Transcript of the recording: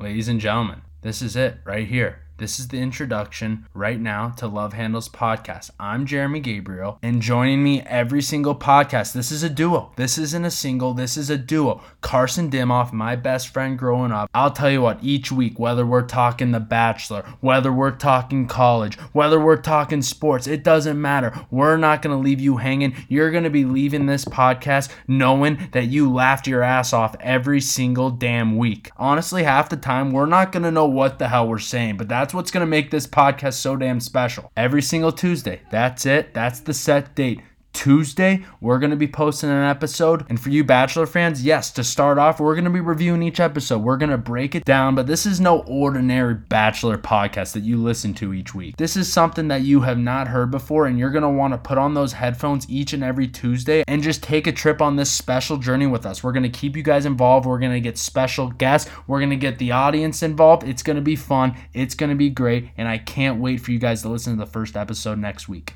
ladies and gentlemen, this is it right here. This is the introduction right now to Love Handles Podcast. I'm Jeremy Gabriele, and joining me every single podcast, this is a duo. This isn't a single, this is a duo. Carson Dimoff, my best friend growing up. I'll tell you what, each week, whether we're talking The Bachelor, whether we're talking college, whether we're talking sports, it doesn't matter. We're not going to leave you hanging. You're going to be leaving this podcast knowing that you laughed your ass off every single damn week. Honestly, half the time, we're not going to know what the hell we're saying, but that's that's what's going to make this podcast so damn special. Every single Tuesday. That's it. That's the set date. Tuesday, we're going to be posting an episode. And for you Bachelor fans, yes, to start off, we're going to be reviewing each episode. We're going to break it down, but this is no ordinary Bachelor podcast that you listen to each week. This is something that you have not heard before, and you're going to want to put on those headphones each and every Tuesday and just take a trip on this special journey with us. We're going to keep you guys involved. We're going to get special guests. We're going to get the audience involved. It's going to be fun. It's going to be great. And I can't wait for you guys to listen to the first episode next week.